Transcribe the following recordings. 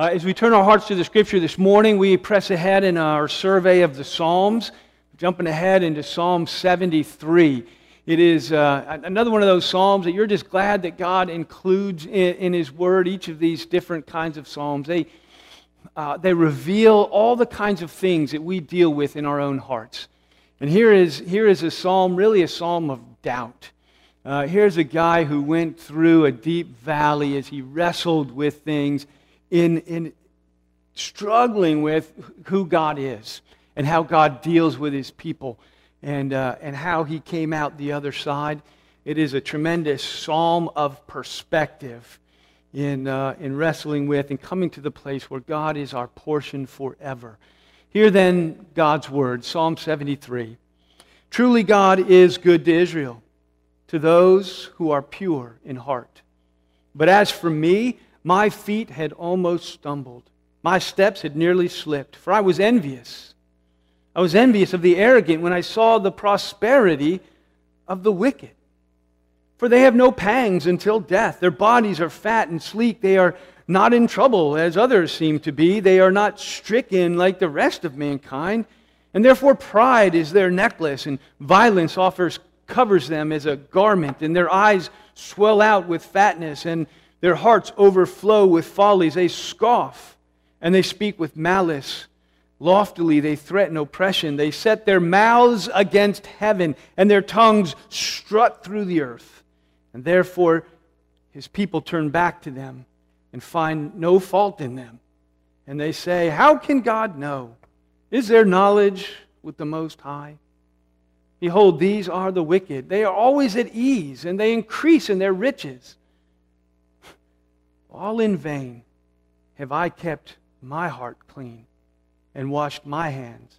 Uh, as we turn our hearts to the scripture this morning, we press ahead in our survey of the Psalms, jumping ahead into Psalm 73. It is uh, another one of those Psalms that you're just glad that God includes in, in His Word each of these different kinds of Psalms. They, uh, they reveal all the kinds of things that we deal with in our own hearts. And here is, here is a psalm, really a psalm of doubt. Uh, here's a guy who went through a deep valley as he wrestled with things in, in struggling with who God is and how God deals with his people and, uh, and how he came out the other side. It is a tremendous psalm of perspective in, uh, in wrestling with and coming to the place where God is our portion forever. Hear then God's word, Psalm 73. Truly, God is good to Israel, to those who are pure in heart. But as for me, my feet had almost stumbled. My steps had nearly slipped, for I was envious. I was envious of the arrogant when I saw the prosperity of the wicked. For they have no pangs until death. Their bodies are fat and sleek. They are not in trouble, as others seem to be. They are not stricken like the rest of mankind. And therefore, pride is their necklace, and violence offers, covers them as a garment, and their eyes swell out with fatness, and their hearts overflow with follies. They scoff and they speak with malice. Loftily they threaten oppression. They set their mouths against heaven and their tongues strut through the earth. And therefore his people turn back to them and find no fault in them. And they say, How can God know? Is there knowledge with the Most High? Behold, these are the wicked. They are always at ease and they increase in their riches. All in vain have I kept my heart clean and washed my hands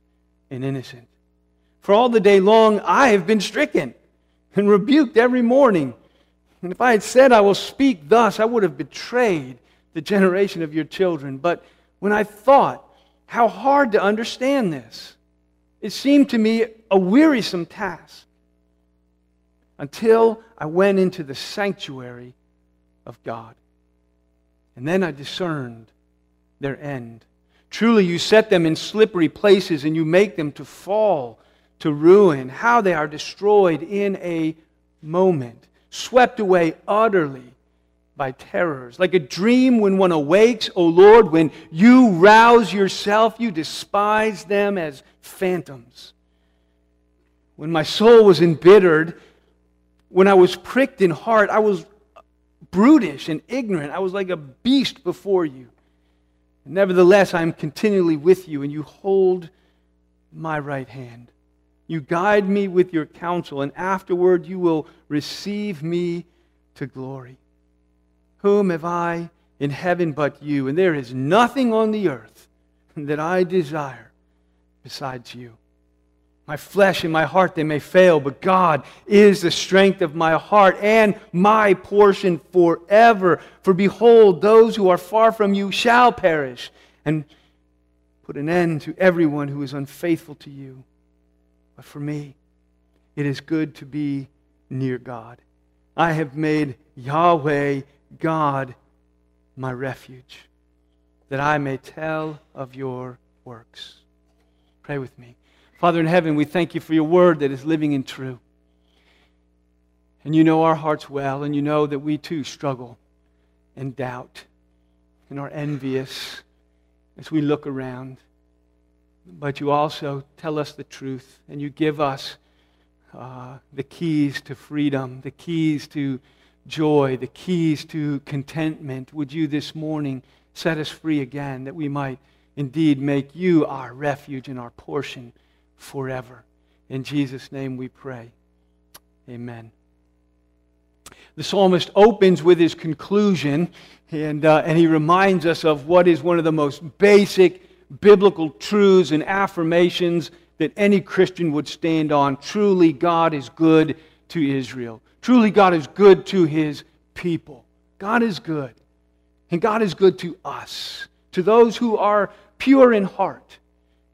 in innocent. For all the day long I have been stricken and rebuked every morning. And if I had said, I will speak thus, I would have betrayed the generation of your children. But when I thought how hard to understand this, it seemed to me a wearisome task until I went into the sanctuary of God. And then I discerned their end. Truly, you set them in slippery places and you make them to fall to ruin. How they are destroyed in a moment, swept away utterly by terrors. Like a dream when one awakes, O Lord, when you rouse yourself, you despise them as phantoms. When my soul was embittered, when I was pricked in heart, I was brutish and ignorant. I was like a beast before you. Nevertheless, I am continually with you, and you hold my right hand. You guide me with your counsel, and afterward you will receive me to glory. Whom have I in heaven but you? And there is nothing on the earth that I desire besides you. My flesh and my heart, they may fail, but God is the strength of my heart and my portion forever. For behold, those who are far from you shall perish, and put an end to everyone who is unfaithful to you. But for me, it is good to be near God. I have made Yahweh God my refuge, that I may tell of your works. Pray with me. Father in heaven, we thank you for your word that is living and true. And you know our hearts well, and you know that we too struggle and doubt and are envious as we look around. But you also tell us the truth, and you give us uh, the keys to freedom, the keys to joy, the keys to contentment. Would you this morning set us free again that we might indeed make you our refuge and our portion? Forever. In Jesus' name we pray. Amen. The psalmist opens with his conclusion, and, uh, and he reminds us of what is one of the most basic biblical truths and affirmations that any Christian would stand on. Truly, God is good to Israel. Truly, God is good to his people. God is good. And God is good to us, to those who are pure in heart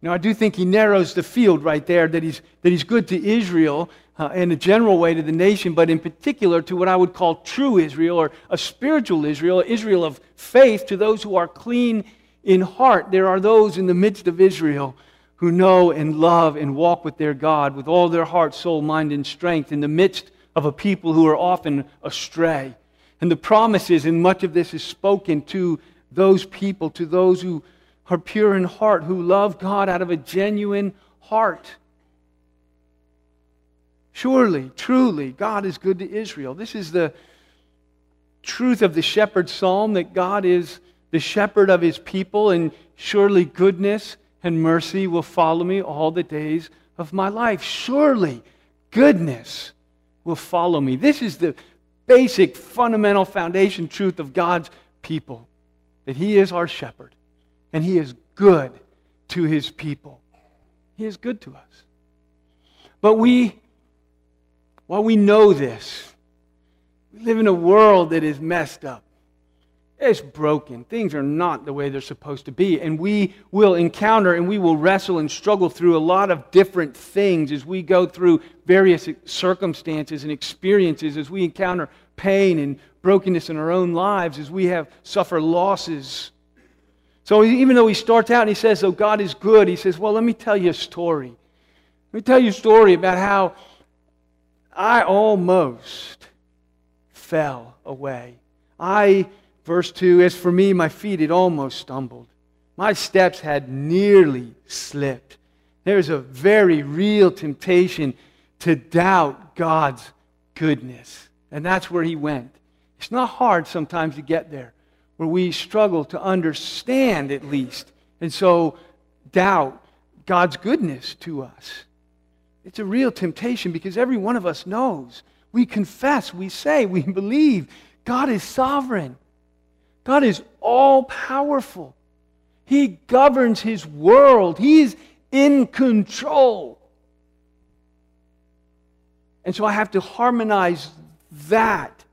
now, I do think he narrows the field right there that he's, that he's good to Israel, uh, in a general way to the nation, but in particular to what I would call true Israel or a spiritual Israel, Israel of faith, to those who are clean in heart. There are those in the midst of Israel who know and love and walk with their God with all their heart, soul, mind, and strength in the midst of a people who are often astray. And the promises, and much of this is spoken to those people, to those who are pure in heart, who love God out of a genuine heart. Surely, truly, God is good to Israel. This is the truth of the shepherd psalm that God is the shepherd of his people, and surely goodness and mercy will follow me all the days of my life. Surely goodness will follow me. This is the basic, fundamental foundation truth of God's people that He is our shepherd and He is good to His people. He is good to us. But we, while we know this, we live in a world that is messed up. It's broken. Things are not the way they're supposed to be. And we will encounter and we will wrestle and struggle through a lot of different things as we go through various circumstances and experiences, as we encounter pain and brokenness in our own lives, as we have suffer losses. So even though he starts out and he says, Oh, God is good, he says, Well, let me tell you a story. Let me tell you a story about how I almost fell away. I Verse 2 As for me, my feet had almost stumbled. My steps had nearly slipped. There's a very real temptation to doubt God's goodness. And that's where he went. It's not hard sometimes to get there, where we struggle to understand at least. And so doubt God's goodness to us. It's a real temptation because every one of us knows. We confess, we say, we believe God is sovereign. God is all powerful. He governs his world. He's in control. And so I have to harmonize that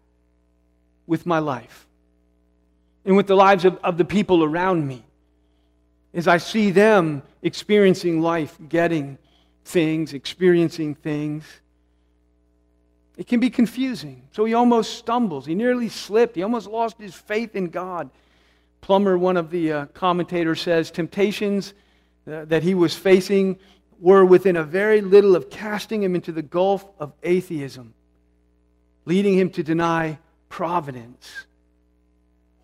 with my life and with the lives of, of the people around me. As I see them experiencing life, getting things, experiencing things, it can be confusing. So he almost stumbles. He nearly slipped. He almost lost his faith in God. Plumer, one of the uh, commentators, says temptations uh, that he was facing were within a very little of casting him into the gulf of atheism, leading him to deny providence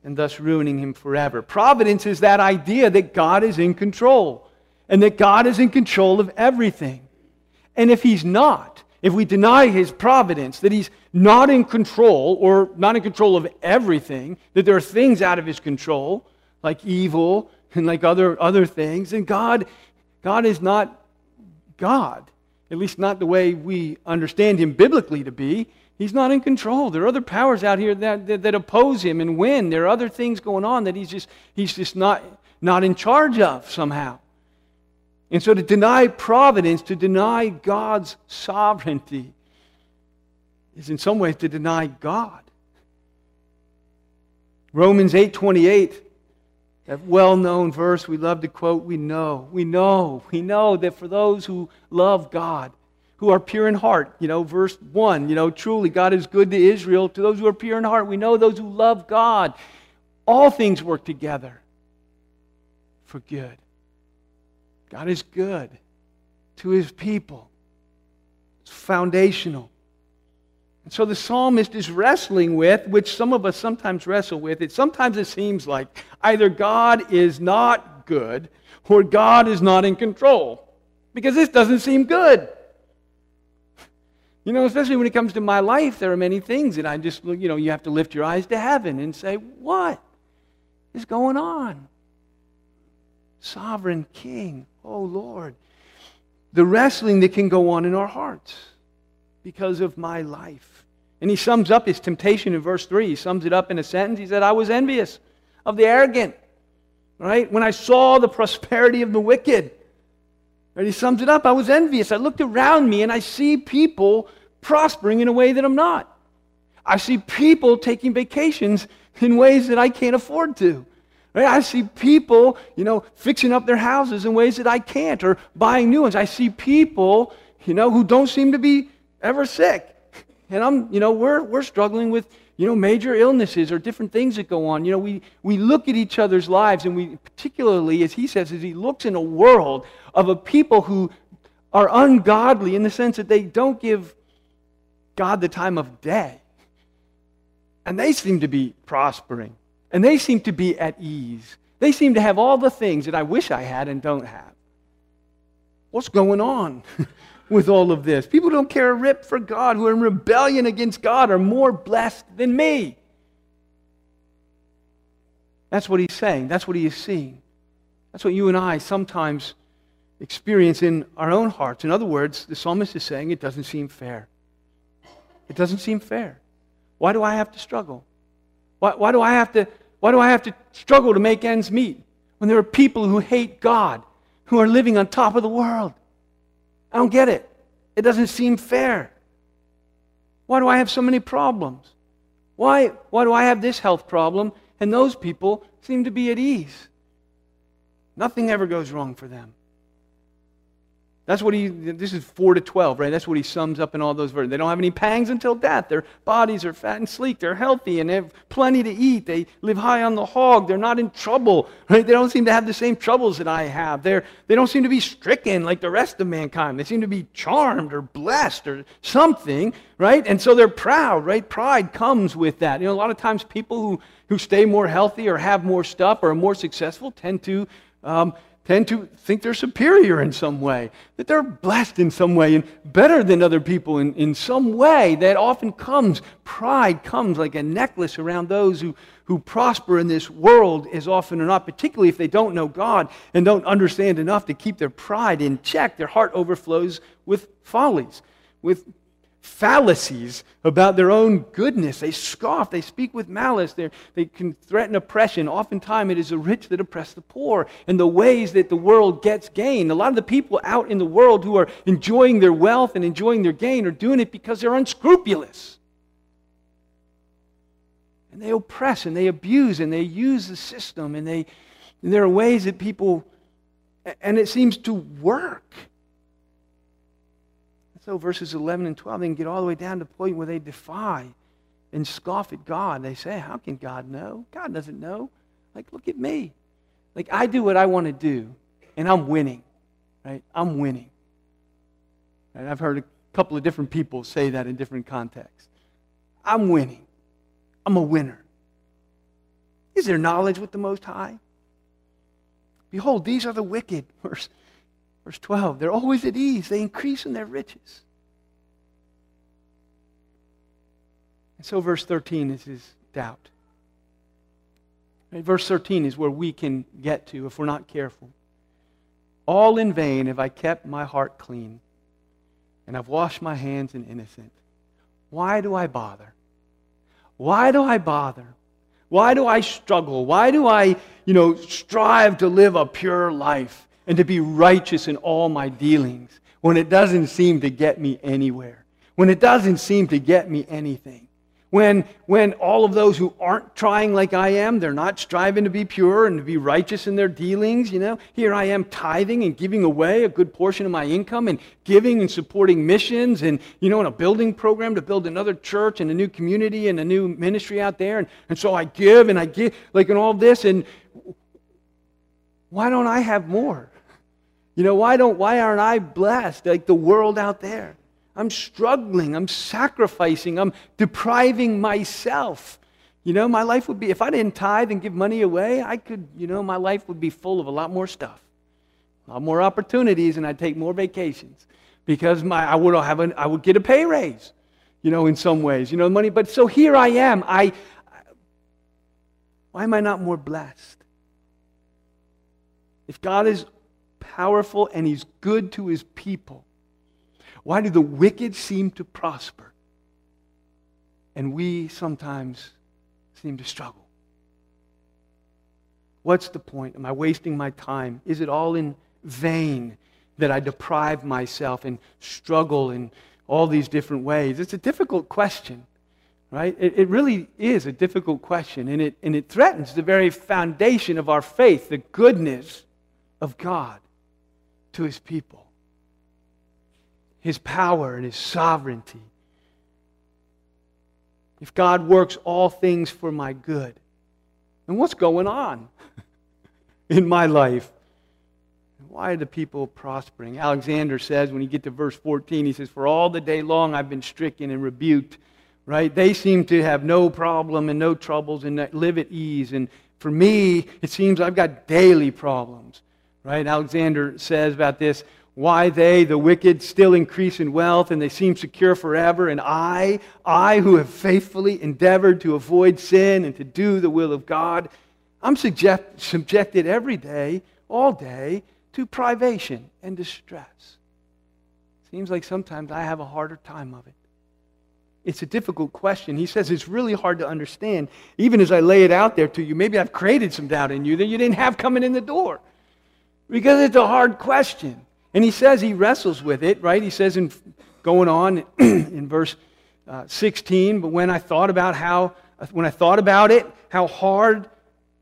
and thus ruining him forever. Providence is that idea that God is in control and that God is in control of everything. And if he's not, if we deny his providence, that he's not in control or not in control of everything, that there are things out of his control, like evil and like other, other things, then God, God is not God. At least not the way we understand him biblically to be. He's not in control. There are other powers out here that, that, that oppose him and win. There are other things going on that he's just, he's just not, not in charge of somehow. And so to deny providence, to deny God's sovereignty, is in some ways to deny God. Romans 8:28, that well-known verse we love to quote, we know, we know, we know that for those who love God, who are pure in heart, you know, verse 1, you know, truly God is good to Israel, to those who are pure in heart, we know those who love God, all things work together for good God is good to his people. It's foundational. And so the psalmist is wrestling with, which some of us sometimes wrestle with, it sometimes it seems like either God is not good or God is not in control. Because this doesn't seem good. You know, especially when it comes to my life, there are many things that I just, you know, you have to lift your eyes to heaven and say, what is going on? Sovereign King, Oh, Lord. The wrestling that can go on in our hearts because of my life. And he sums up his temptation in verse 3. He sums it up in a sentence. He said, I was envious of the arrogant, right? When I saw the prosperity of the wicked. Right? He sums it up. I was envious. I looked around me and I see people prospering in a way that I'm not. I see people taking vacations in ways that I can't afford to. Right? I see people, you know, fixing up their houses in ways that I can't or buying new ones. I see people, you know, who don't seem to be ever sick. And I'm, you know, we're, we're struggling with, you know, major illnesses or different things that go on. You know, we, we look at each other's lives and we, particularly, as he says, as he looks in a world of a people who are ungodly in the sense that they don't give God the time of day. And they seem to be prospering. And they seem to be at ease. They seem to have all the things that I wish I had and don't have. What's going on with all of this? People who don't care a rip for God, who are in rebellion against God, are more blessed than me. That's what he's saying. That's what he is seeing. That's what you and I sometimes experience in our own hearts. In other words, the psalmist is saying it doesn't seem fair. It doesn't seem fair. Why do I have to struggle? Why, why, do I have to, why do I have to struggle to make ends meet when there are people who hate God, who are living on top of the world? I don't get it. It doesn't seem fair. Why do I have so many problems? Why, why do I have this health problem and those people seem to be at ease? Nothing ever goes wrong for them. That's what he, this is 4 to 12, right? That's what he sums up in all those verses. They don't have any pangs until death. Their bodies are fat and sleek. They're healthy and they have plenty to eat. They live high on the hog. They're not in trouble, right? They don't seem to have the same troubles that I have. They're, they don't seem to be stricken like the rest of mankind. They seem to be charmed or blessed or something, right? And so they're proud, right? Pride comes with that. You know, a lot of times people who, who stay more healthy or have more stuff or are more successful tend to um, tend to think they're superior in some way, that they're blessed in some way and better than other people in, in some way. That often comes, pride comes like a necklace around those who, who prosper in this world as often or not, particularly if they don't know God and don't understand enough to keep their pride in check. Their heart overflows with follies, with fallacies about their own goodness. They scoff, they speak with malice, They're, they can threaten oppression. Oftentimes, it is the rich that oppress the poor, and the ways that the world gets gain. A lot of the people out in the world who are enjoying their wealth and enjoying their gain are doing it because they're unscrupulous. And they oppress and they abuse and they use the system, and, they, and there are ways that people, and it seems to work. So verses 11 and 12, they can get all the way down to the point where they defy and scoff at God. They say, How can God know? God doesn't know. Like, look at me. Like, I do what I want to do, and I'm winning. Right? I'm winning. And I've heard a couple of different people say that in different contexts. I'm winning. I'm a winner. Is there knowledge with the Most High? Behold, these are the wicked. Verse Verse 12, they're always at ease. They increase in their riches. And so, verse 13 is his doubt. Verse 13 is where we can get to if we're not careful. All in vain have I kept my heart clean, and I've washed my hands in innocent. Why do I bother? Why do I bother? Why do I struggle? Why do I, you know, strive to live a pure life? And to be righteous in all my dealings when it doesn't seem to get me anywhere, when it doesn't seem to get me anything. When, when all of those who aren't trying like I am, they're not striving to be pure and to be righteous in their dealings, you know. Here I am tithing and giving away a good portion of my income and giving and supporting missions and, you know, in a building program to build another church and a new community and a new ministry out there. And, and so I give and I give, like, in all this. And why don't I have more? You know, why don't why aren't I blessed like the world out there? I'm struggling, I'm sacrificing, I'm depriving myself. You know, my life would be if I didn't tithe and give money away, I could, you know, my life would be full of a lot more stuff. A lot more opportunities and I'd take more vacations because my I would have an, I would get a pay raise. You know, in some ways, you know, money, but so here I am. I why am I not more blessed? If God is powerful and he's good to his people. Why do the wicked seem to prosper? And we sometimes seem to struggle. What's the point? Am I wasting my time? Is it all in vain that I deprive myself and struggle in all these different ways? It's a difficult question, right? It, it really is a difficult question, and it, and it threatens the very foundation of our faith, the goodness of God to his people. his power and his sovereignty. If God works all things for my good, and what's going on in my life? Why are the people prospering? Alexander says when you get to verse 14, he says, For all the day long I've been stricken and rebuked, right? They seem to have no problem and no troubles and live at ease. And for me, it seems I've got daily problems, right? Alexander says about this, why they, the wicked, still increase in wealth and they seem secure forever, and I, I who have faithfully endeavored to avoid sin and to do the will of God, I'm subject, subjected every day, all day, to privation and distress. Seems like sometimes I have a harder time of it. It's a difficult question. He says it's really hard to understand. Even as I lay it out there to you, maybe I've created some doubt in you that you didn't have coming in the door. Because it's a hard question. And he says he wrestles with it, right? He says in going on in verse uh, 16, but when I thought about how when I thought about it, how hard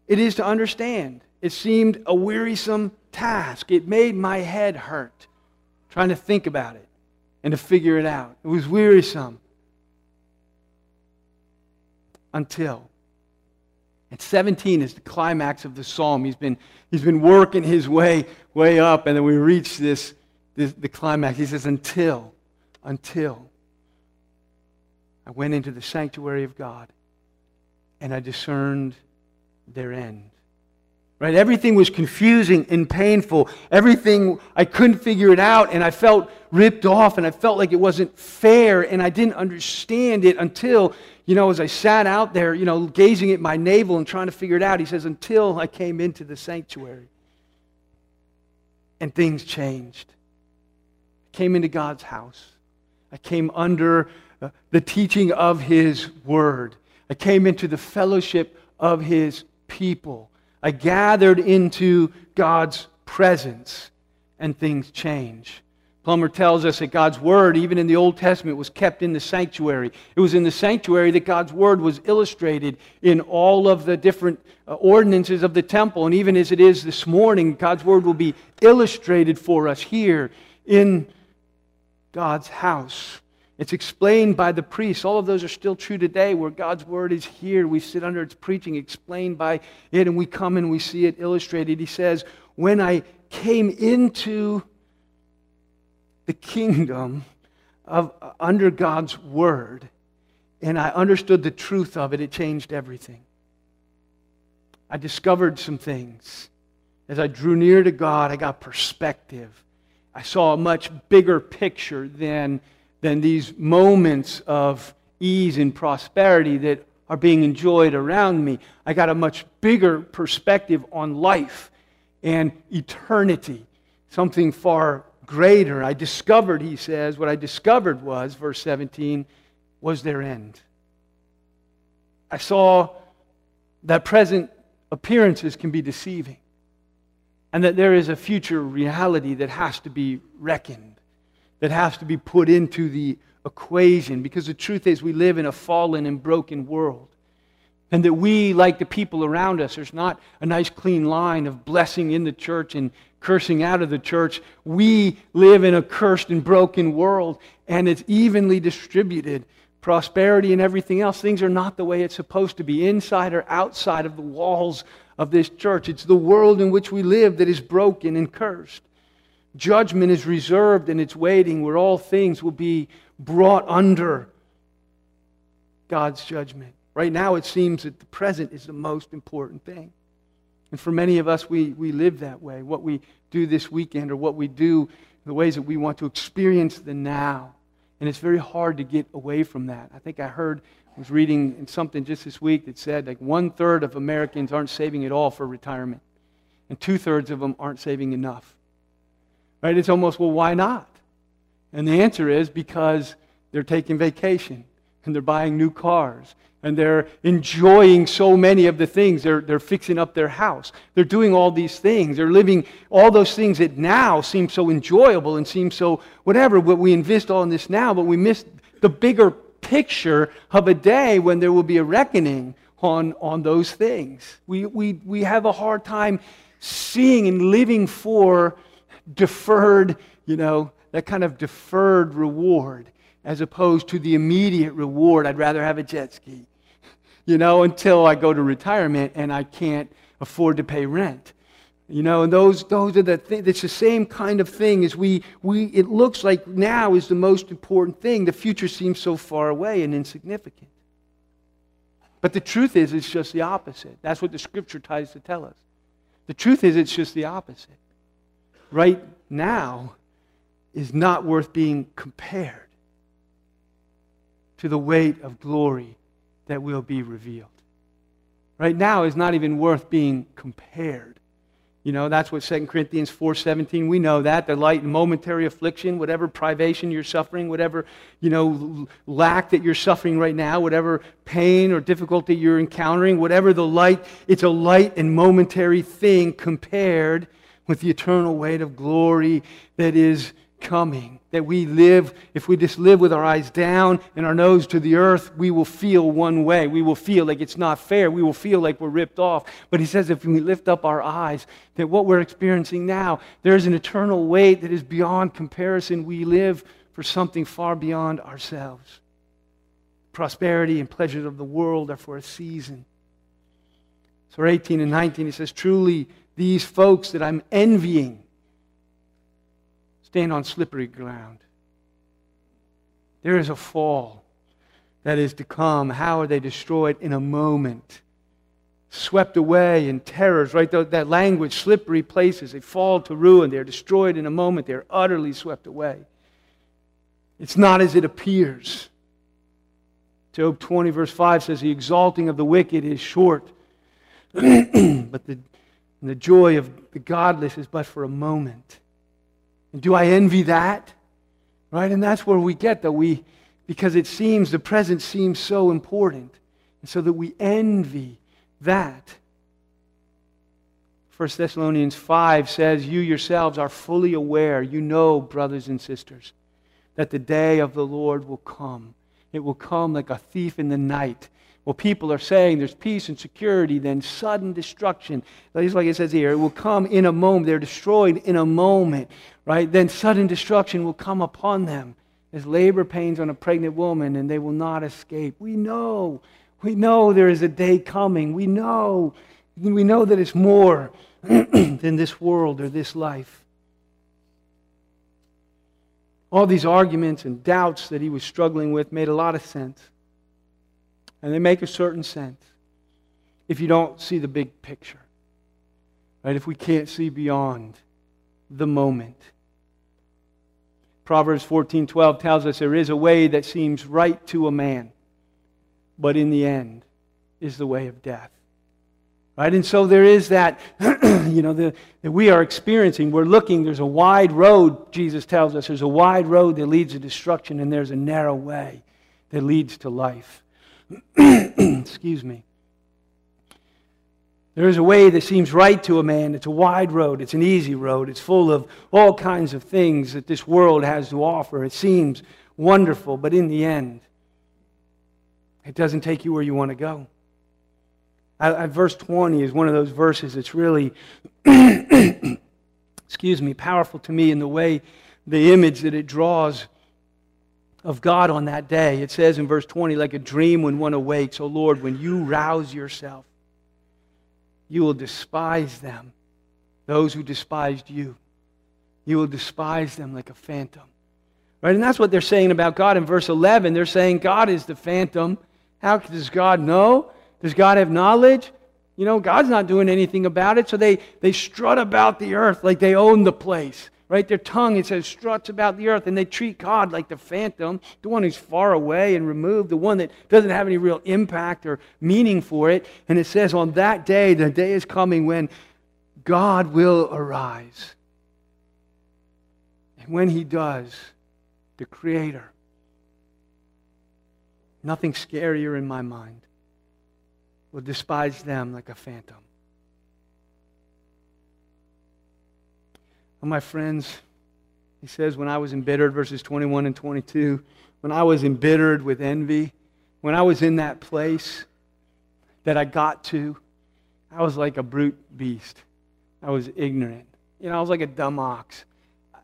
it is to understand. It seemed a wearisome task. It made my head hurt trying to think about it and to figure it out. It was wearisome until. And 17 is the climax of the psalm. He's been, he's been working his way, way up, and then we reach this, this the climax. He says, until, until I went into the sanctuary of God and I discerned their end. Right? Everything was confusing and painful. Everything, I couldn't figure it out, and I felt ripped off, and I felt like it wasn't fair, and I didn't understand it until, you know, as I sat out there, you know, gazing at my navel and trying to figure it out. He says, until I came into the sanctuary. And things changed. I came into God's house. I came under uh, the teaching of His Word. I came into the fellowship of His people. I gathered into God's presence, and things change. Plumer tells us that God's Word, even in the Old Testament, was kept in the sanctuary. It was in the sanctuary that God's Word was illustrated in all of the different uh, ordinances of the temple. And even as it is this morning, God's Word will be illustrated for us here in God's house. It's explained by the priests. All of those are still true today, where God's word is here. We sit under its preaching, explained by it, and we come and we see it illustrated. He says, When I came into the kingdom of under God's word, and I understood the truth of it, it changed everything. I discovered some things. As I drew near to God, I got perspective. I saw a much bigger picture than than these moments of ease and prosperity that are being enjoyed around me. I got a much bigger perspective on life and eternity, something far greater. I discovered, he says, what I discovered was, verse 17, was their end. I saw that present appearances can be deceiving and that there is a future reality that has to be reckoned that has to be put into the equation because the truth is we live in a fallen and broken world. And that we, like the people around us, there's not a nice clean line of blessing in the church and cursing out of the church. We live in a cursed and broken world, and it's evenly distributed. Prosperity and everything else, things are not the way it's supposed to be, inside or outside of the walls of this church. It's the world in which we live that is broken and cursed. Judgment is reserved and it's waiting where all things will be brought under God's judgment. Right now, it seems that the present is the most important thing. And for many of us, we, we live that way. What we do this weekend or what we do, the ways that we want to experience the now. And it's very hard to get away from that. I think I heard, I was reading something just this week that said like one third of Americans aren't saving at all for retirement, and two thirds of them aren't saving enough. Right? It's almost, well, why not? And the answer is because they're taking vacation and they're buying new cars and they're enjoying so many of the things. They're, they're fixing up their house. They're doing all these things. They're living all those things that now seem so enjoyable and seem so whatever. But we invest all in this now, but we miss the bigger picture of a day when there will be a reckoning on, on those things. We, we, we have a hard time seeing and living for deferred, you know, that kind of deferred reward as opposed to the immediate reward. I'd rather have a jet ski, you know, until I go to retirement and I can't afford to pay rent. You know, and those, those are the things, it's the same kind of thing as we, we, it looks like now is the most important thing. The future seems so far away and insignificant. But the truth is, it's just the opposite. That's what the scripture tries to tell us. The truth is, it's just the opposite. Right now is not worth being compared to the weight of glory that will be revealed. Right now is not even worth being compared you know, that's what 2 Corinthians 4:17, we know that, the light and momentary affliction, whatever privation you're suffering, whatever, you know, lack that you're suffering right now, whatever pain or difficulty you're encountering, whatever the light, it's a light and momentary thing compared with the eternal weight of glory that is coming that we live, if we just live with our eyes down and our nose to the earth, we will feel one way. We will feel like it's not fair. We will feel like we're ripped off. But he says if we lift up our eyes, that what we're experiencing now, there's an eternal weight that is beyond comparison. We live for something far beyond ourselves. Prosperity and pleasures of the world are for a season. So 18 and 19, he says, Truly, these folks that I'm envying, stand on slippery ground. There is a fall that is to come. How are they destroyed? In a moment. Swept away in terrors, right? That language, slippery places. They fall to ruin. They're destroyed in a moment. They're utterly swept away. It's not as it appears. Job 20, verse 5 says, The exalting of the wicked is short, but the, the joy of the godless is but for a moment. And do I envy that? Right? And that's where we get that we, because it seems, the present seems so important. And so that we envy that. 1 Thessalonians 5 says, You yourselves are fully aware, you know, brothers and sisters, that the day of the Lord will come. It will come like a thief in the night. Well, people are saying there's peace and security, then sudden destruction. Just like it says here, it will come in a moment. They're destroyed in a moment, right? Then sudden destruction will come upon them as labor pains on a pregnant woman, and they will not escape. We know. We know there is a day coming. We know. We know that it's more than this world or this life. All these arguments and doubts that he was struggling with made a lot of sense. And they make a certain sense if you don't see the big picture. Right? If we can't see beyond the moment. Proverbs 14:12 tells us there is a way that seems right to a man, but in the end is the way of death. Right? And so there is that, you know, the, that we are experiencing. We're looking, there's a wide road, Jesus tells us. There's a wide road that leads to destruction, and there's a narrow way that leads to life. Excuse me. There is a way that seems right to a man. It's a wide road. It's an easy road. It's full of all kinds of things that this world has to offer. It seems wonderful, but in the end, it doesn't take you where you want to go. I, I, verse 20 is one of those verses that's really, excuse me, powerful to me in the way, the image that it draws of God on that day. It says in verse 20, like a dream when one awakes, O Lord, when you rouse yourself, you will despise them, those who despised you. You will despise them like a phantom. Right? And that's what they're saying about God in verse 11. They're saying God is the phantom. How does God know? Does God have knowledge? You know, God's not doing anything about it. So they, they strut about the earth like they own the place right? Their tongue, it says, struts about the earth, and they treat God like the phantom, the one who's far away and removed, the one that doesn't have any real impact or meaning for it. And it says, on that day, the day is coming when God will arise. And when he does, the Creator, nothing scarier in my mind, will despise them like a phantom. Well, my friends, he says, when I was embittered, verses 21 and 22, when I was embittered with envy, when I was in that place that I got to, I was like a brute beast. I was ignorant. You know, I was like a dumb ox.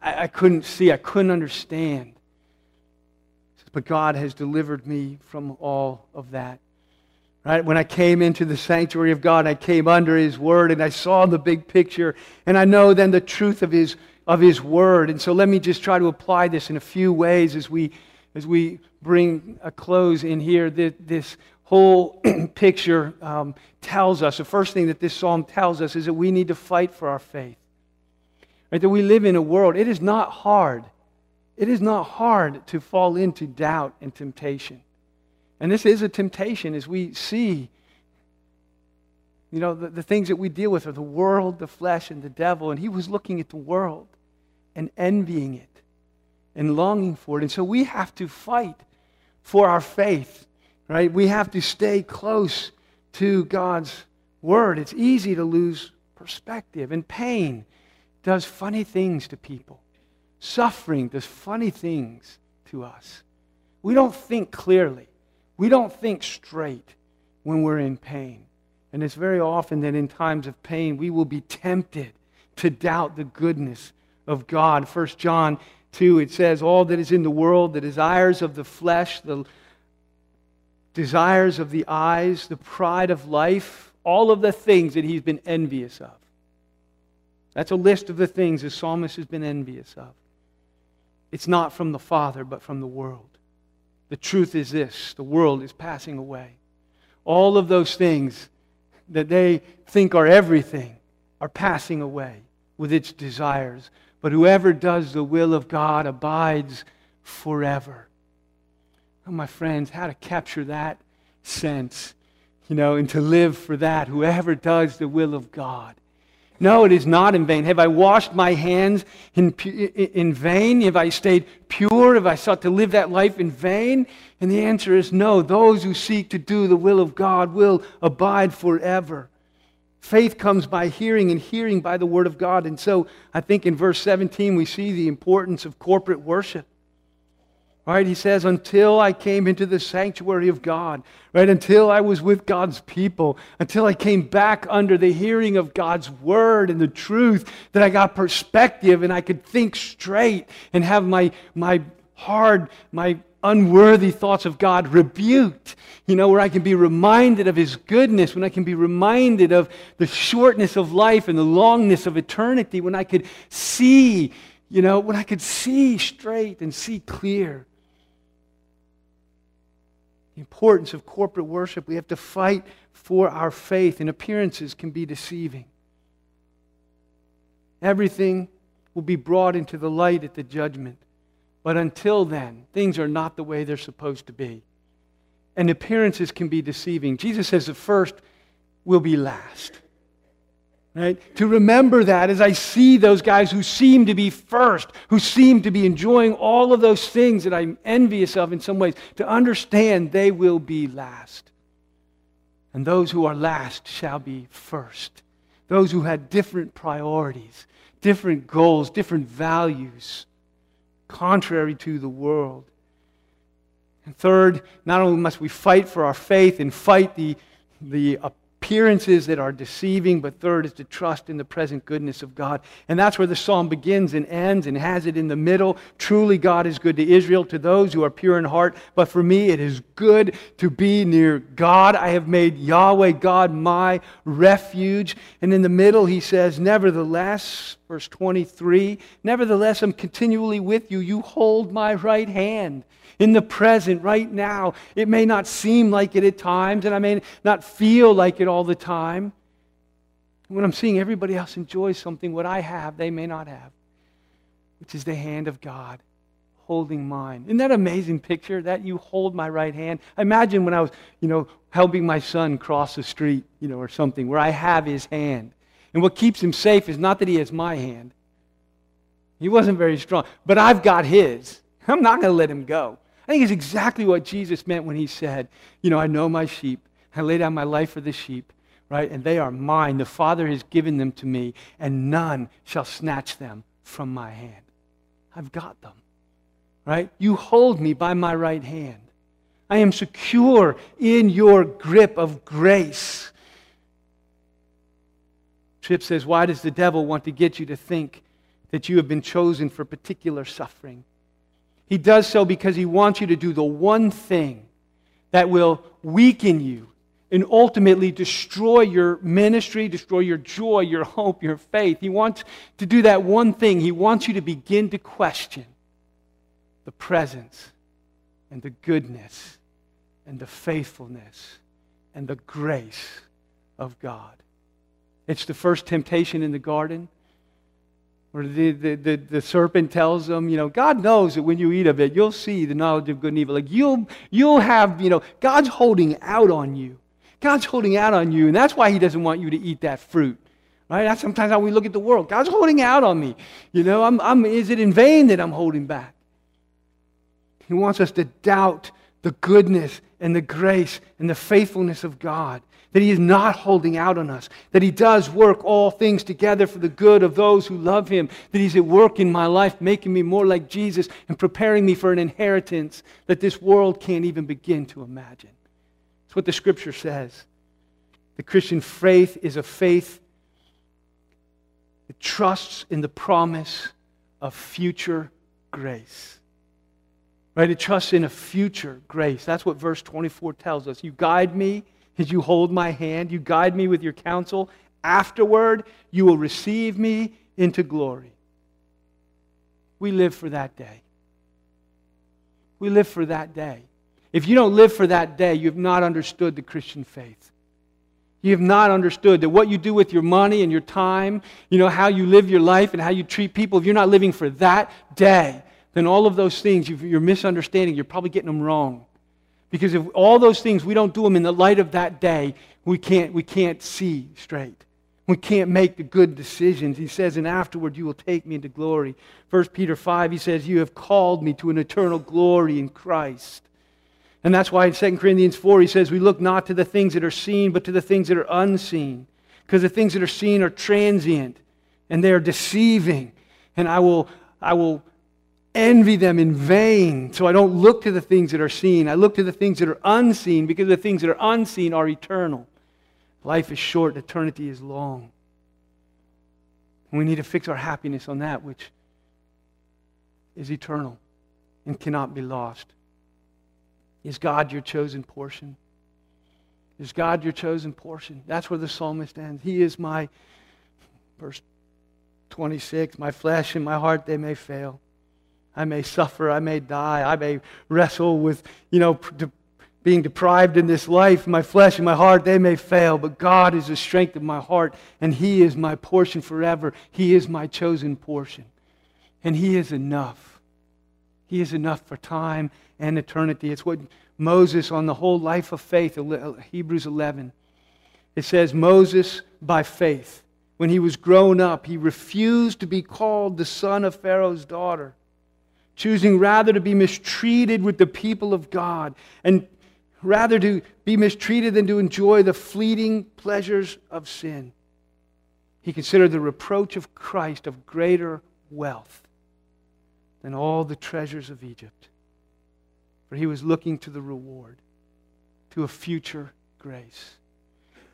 I, I couldn't see, I couldn't understand. But God has delivered me from all of that. Right? When I came into the sanctuary of God, I came under His Word and I saw the big picture, and I know then the truth of His, of his Word. And so let me just try to apply this in a few ways as we, as we bring a close in here. This, this whole picture um, tells us the first thing that this psalm tells us is that we need to fight for our faith. Right? That we live in a world, it is not hard. It is not hard to fall into doubt and temptation. And this is a temptation as we see, you know, the, the things that we deal with are the world, the flesh, and the devil. And he was looking at the world and envying it and longing for it. And so we have to fight for our faith, right? We have to stay close to God's word. It's easy to lose perspective, and pain does funny things to people. Suffering does funny things to us. We don't think clearly. We don't think straight when we're in pain. And it's very often that in times of pain, we will be tempted to doubt the goodness of God. 1 John 2, it says, All that is in the world, the desires of the flesh, the desires of the eyes, the pride of life, all of the things that he's been envious of. That's a list of the things the psalmist has been envious of. It's not from the Father, but from the world. The truth is this the world is passing away. All of those things that they think are everything are passing away with its desires. But whoever does the will of God abides forever. Oh, my friends, how to capture that sense, you know, and to live for that. Whoever does the will of God no, it is not in vain. Have I washed my hands in, in vain? Have I stayed pure? Have I sought to live that life in vain? And the answer is no. Those who seek to do the will of God will abide forever. Faith comes by hearing, and hearing by the word of God. And so I think in verse 17 we see the importance of corporate worship. Right? He says, until I came into the sanctuary of God, right? Until I was with God's people, until I came back under the hearing of God's word and the truth, that I got perspective and I could think straight and have my, my hard, my unworthy thoughts of God rebuked, you know, where I can be reminded of His goodness, when I can be reminded of the shortness of life and the longness of eternity, when I could see, you know, when I could see straight and see clear the importance of corporate worship. We have to fight for our faith, and appearances can be deceiving. Everything will be brought into the light at the judgment. But until then, things are not the way they're supposed to be. And appearances can be deceiving. Jesus says the first will be last. Right? To remember that as I see those guys who seem to be first, who seem to be enjoying all of those things that I'm envious of in some ways, to understand they will be last. And those who are last shall be first. Those who had different priorities, different goals, different values, contrary to the world. And third, not only must we fight for our faith and fight the, the appearances that are deceiving, but third is to trust in the present goodness of God. And that's where the psalm begins and ends and has it in the middle. Truly, God is good to Israel, to those who are pure in heart. But for me, it is good to be near God. I have made Yahweh God my refuge. And in the middle, he says, Nevertheless, verse 23, Nevertheless, I'm continually with you. You hold my right hand in the present, right now. It may not seem like it at times, and I may not feel like it all the time. When I'm seeing everybody else enjoy something, what I have, they may not have, which is the hand of God holding mine. Isn't that amazing picture that you hold my right hand? I imagine when I was, you know, helping my son cross the street, you know, or something, where I have his hand. And what keeps him safe is not that he has my hand. He wasn't very strong, but I've got his. I'm not going to let him go. I think it's exactly what Jesus meant when he said, You know, I know my sheep. I lay down my life for the sheep, right? And they are mine. The Father has given them to me, and none shall snatch them from my hand. I've got them, right? You hold me by my right hand. I am secure in your grip of grace. Tripp says, Why does the devil want to get you to think that you have been chosen for particular suffering. He does so because he wants you to do the one thing that will weaken you and ultimately destroy your ministry, destroy your joy, your hope, your faith. He wants to do that one thing. He wants you to begin to question the presence and the goodness and the faithfulness and the grace of God. It's the first temptation in the garden where the, the, the, the, serpent tells them, you know, God knows that when you eat of it, you'll see the knowledge of good and evil. Like you'll, you'll have, you know, God's holding out on you. God's holding out on you, and that's why He doesn't want you to eat that fruit. Right? That's sometimes how we look at the world. God's holding out on me. You know, I'm, I'm, is it in vain that I'm holding back? He wants us to doubt the goodness and the grace and the faithfulness of God that He is not holding out on us, that He does work all things together for the good of those who love Him, that He's at work in my life, making me more like Jesus and preparing me for an inheritance that this world can't even begin to imagine. That's what the Scripture says. The Christian faith is a faith that trusts in the promise of future grace. Right? It trusts in a future grace. That's what verse 24 tells us. You guide me as you hold my hand, you guide me with your counsel. Afterward, you will receive me into glory. We live for that day. We live for that day. If you don't live for that day, you have not understood the Christian faith. You have not understood that what you do with your money and your time, you know, how you live your life and how you treat people, if you're not living for that day, then all of those things you're misunderstanding. You're probably getting them wrong. Because if all those things, we don't do them in the light of that day, we can't, we can't see straight. We can't make the good decisions. He says, and afterward you will take me into glory. 1 Peter 5, he says, You have called me to an eternal glory in Christ. And that's why in 2 Corinthians 4, he says, We look not to the things that are seen, but to the things that are unseen. Because the things that are seen are transient and they are deceiving. And I will, I will envy them in vain. So I don't look to the things that are seen. I look to the things that are unseen because the things that are unseen are eternal. Life is short, eternity is long. And we need to fix our happiness on that which is eternal and cannot be lost. Is God your chosen portion? Is God your chosen portion? That's where the psalmist ends. He is my, verse 26, my flesh and my heart, they may fail. I may suffer. I may die. I may wrestle with, you know, de- being deprived in this life. My flesh and my heart, they may fail, but God is the strength of my heart, and He is my portion forever. He is my chosen portion. And He is enough. He is enough for time and eternity. It's what Moses, on the whole life of faith, uh, Hebrews 11, it says, Moses, by faith, when he was grown up, he refused to be called the son of Pharaoh's daughter choosing rather to be mistreated with the people of God and rather to be mistreated than to enjoy the fleeting pleasures of sin. He considered the reproach of Christ of greater wealth than all the treasures of Egypt. For he was looking to the reward, to a future grace.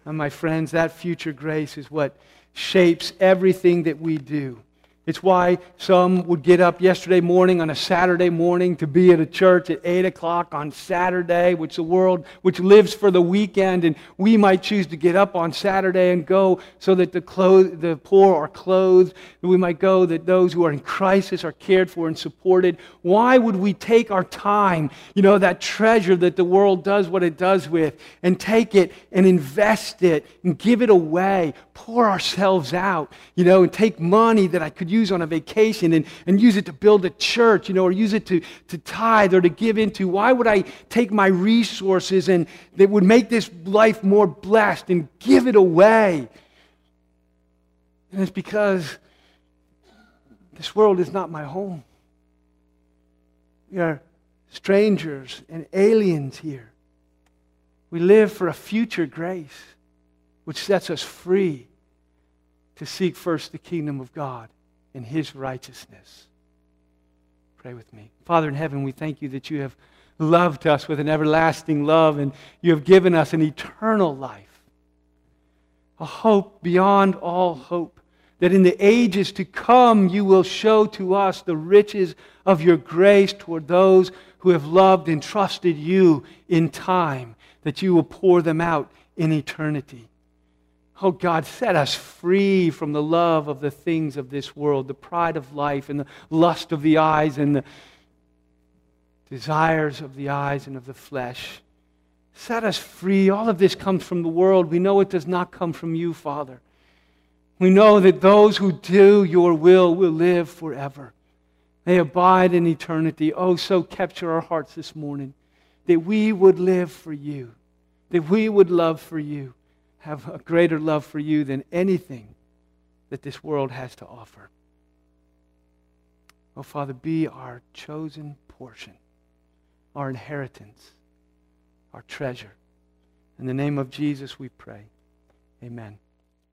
And my friends, that future grace is what shapes everything that we do. It's why some would get up yesterday morning on a Saturday morning to be at a church at 8 o'clock on Saturday, which the world, which lives for the weekend, and we might choose to get up on Saturday and go so that the, clothes, the poor are clothed, that we might go that those who are in crisis are cared for and supported. Why would we take our time, you know, that treasure that the world does what it does with, and take it and invest it and give it away, pour ourselves out, you know, and take money that I could use on a vacation and, and use it to build a church, you know, or use it to, to tithe or to give into? Why would I take my resources and that would make this life more blessed and give it away? And it's because this world is not my home. We are strangers and aliens here. We live for a future grace which sets us free to seek first the kingdom of God in his righteousness. Pray with me. Father in heaven, we thank you that you have loved us with an everlasting love and you have given us an eternal life, a hope beyond all hope that in the ages to come you will show to us the riches of your grace toward those who have loved and trusted you in time, that you will pour them out in eternity. Oh God, set us free from the love of the things of this world, the pride of life and the lust of the eyes and the desires of the eyes and of the flesh. Set us free. All of this comes from the world. We know it does not come from you, Father. We know that those who do your will will live forever. They abide in eternity. Oh, so capture our hearts this morning that we would live for you, that we would love for you, have a greater love for you than anything that this world has to offer. Oh, Father, be our chosen portion our inheritance, our treasure. In the name of Jesus, we pray. Amen.